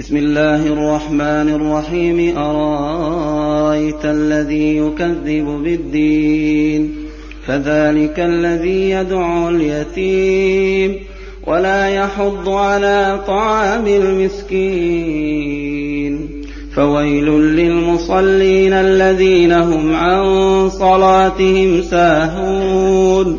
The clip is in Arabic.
بسم الله الرحمن الرحيم. أرأيت الذي يكذب بالدين؟ فذلك الذي يدعو اليتيم. ولا يحض على طعام المسكين. فويل للمصلين الذين هم عن صلاتهم ساهون.